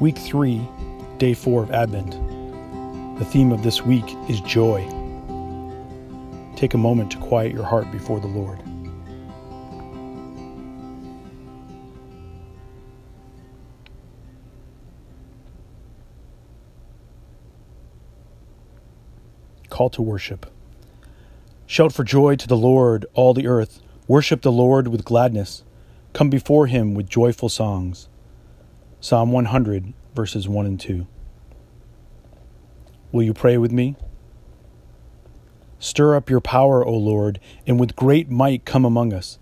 Week 3, Day 4 of Advent. The theme of this week is joy. Take a moment to quiet your heart before the Lord. Call to worship. Shout for joy to the Lord, all the earth. Worship the Lord with gladness. Come before him with joyful songs. Psalm 100, verses 1 and 2. Will you pray with me? Stir up your power, O Lord, and with great might come among us.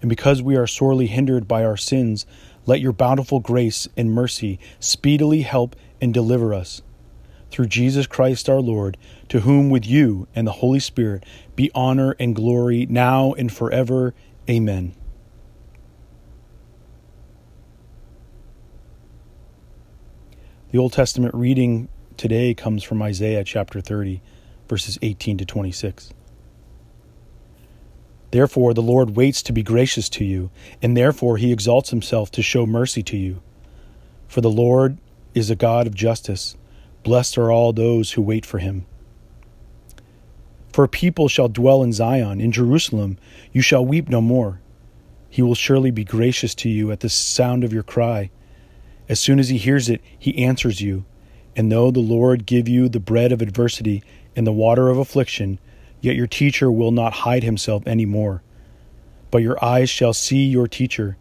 And because we are sorely hindered by our sins, let your bountiful grace and mercy speedily help and deliver us. Through Jesus Christ our Lord, to whom with you and the Holy Spirit be honor and glory now and forever. Amen. The Old Testament reading today comes from Isaiah chapter 30, verses 18 to 26. Therefore, the Lord waits to be gracious to you, and therefore he exalts himself to show mercy to you. For the Lord is a God of justice. Blessed are all those who wait for him. For people shall dwell in Zion, in Jerusalem you shall weep no more. He will surely be gracious to you at the sound of your cry. As soon as he hears it, he answers you. And though the Lord give you the bread of adversity and the water of affliction, yet your teacher will not hide himself any more. But your eyes shall see your teacher,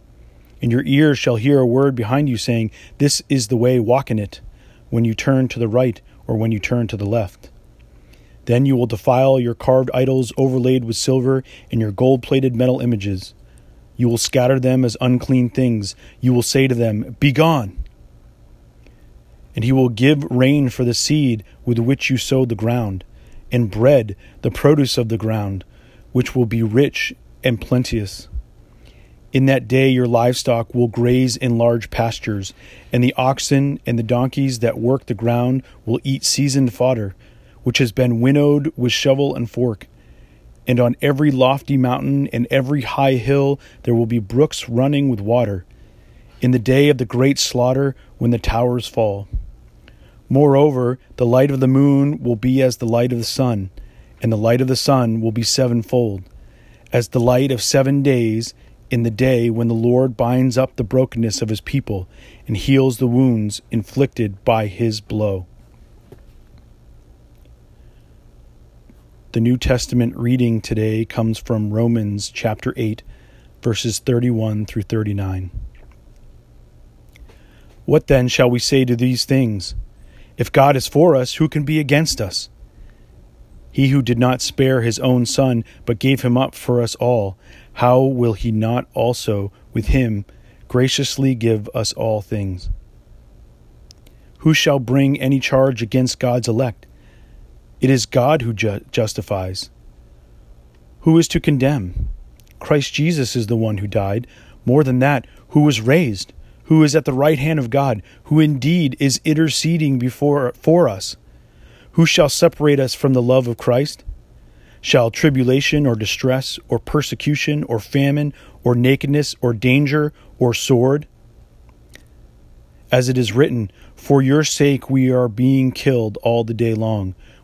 and your ears shall hear a word behind you saying, This is the way, walk in it, when you turn to the right or when you turn to the left. Then you will defile your carved idols overlaid with silver and your gold plated metal images. You will scatter them as unclean things. You will say to them, Begone! And he will give rain for the seed with which you sowed the ground, and bread, the produce of the ground, which will be rich and plenteous. In that day your livestock will graze in large pastures, and the oxen and the donkeys that work the ground will eat seasoned fodder, which has been winnowed with shovel and fork and on every lofty mountain and every high hill there will be brooks running with water, in the day of the great slaughter when the towers fall. Moreover, the light of the moon will be as the light of the sun, and the light of the sun will be sevenfold, as the light of seven days in the day when the Lord binds up the brokenness of his people and heals the wounds inflicted by his blow. The New Testament reading today comes from Romans chapter 8, verses 31 through 39. What then shall we say to these things? If God is for us, who can be against us? He who did not spare his own son, but gave him up for us all, how will he not also, with him, graciously give us all things? Who shall bring any charge against God's elect? It is God who ju- justifies. Who is to condemn? Christ Jesus is the one who died. More than that, who was raised, who is at the right hand of God, who indeed is interceding before for us. Who shall separate us from the love of Christ? Shall tribulation or distress or persecution or famine or nakedness or danger or sword? As it is written, For your sake we are being killed all the day long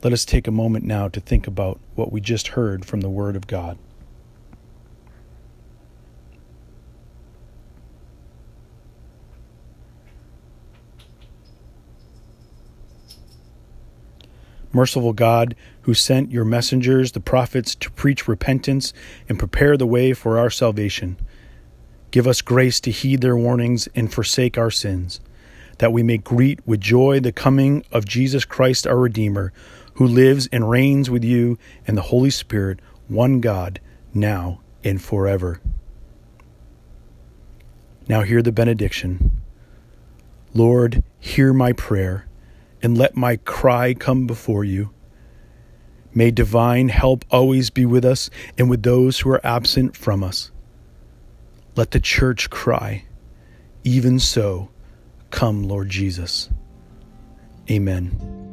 Let us take a moment now to think about what we just heard from the Word of God. Merciful God, who sent your messengers, the prophets, to preach repentance and prepare the way for our salvation, give us grace to heed their warnings and forsake our sins, that we may greet with joy the coming of Jesus Christ our Redeemer who lives and reigns with you and the Holy Spirit, one God, now and forever. Now hear the benediction. Lord, hear my prayer. and let my cry come before you. May divine help always be with us and with those who are absent from us. Let the church cry, Even so, come, Lord Jesus. Amen.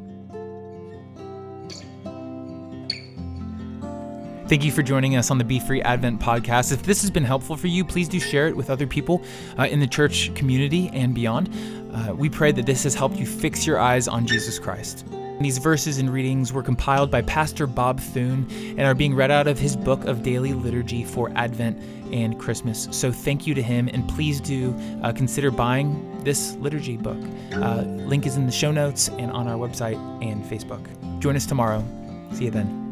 Thank you for joining us on the Be Free Advent podcast. If this has been helpful for you, please do share it with other people uh, in the church community and beyond. Uh, we pray that this has helped you fix your eyes on Jesus Christ. These verses and readings were compiled by Pastor Bob Thune and are being read out of his book of daily liturgy for Advent and Christmas. So thank you to him, and please do uh, consider buying this liturgy book. Uh, link is in the show notes and on our website and Facebook. Join us tomorrow. See you then.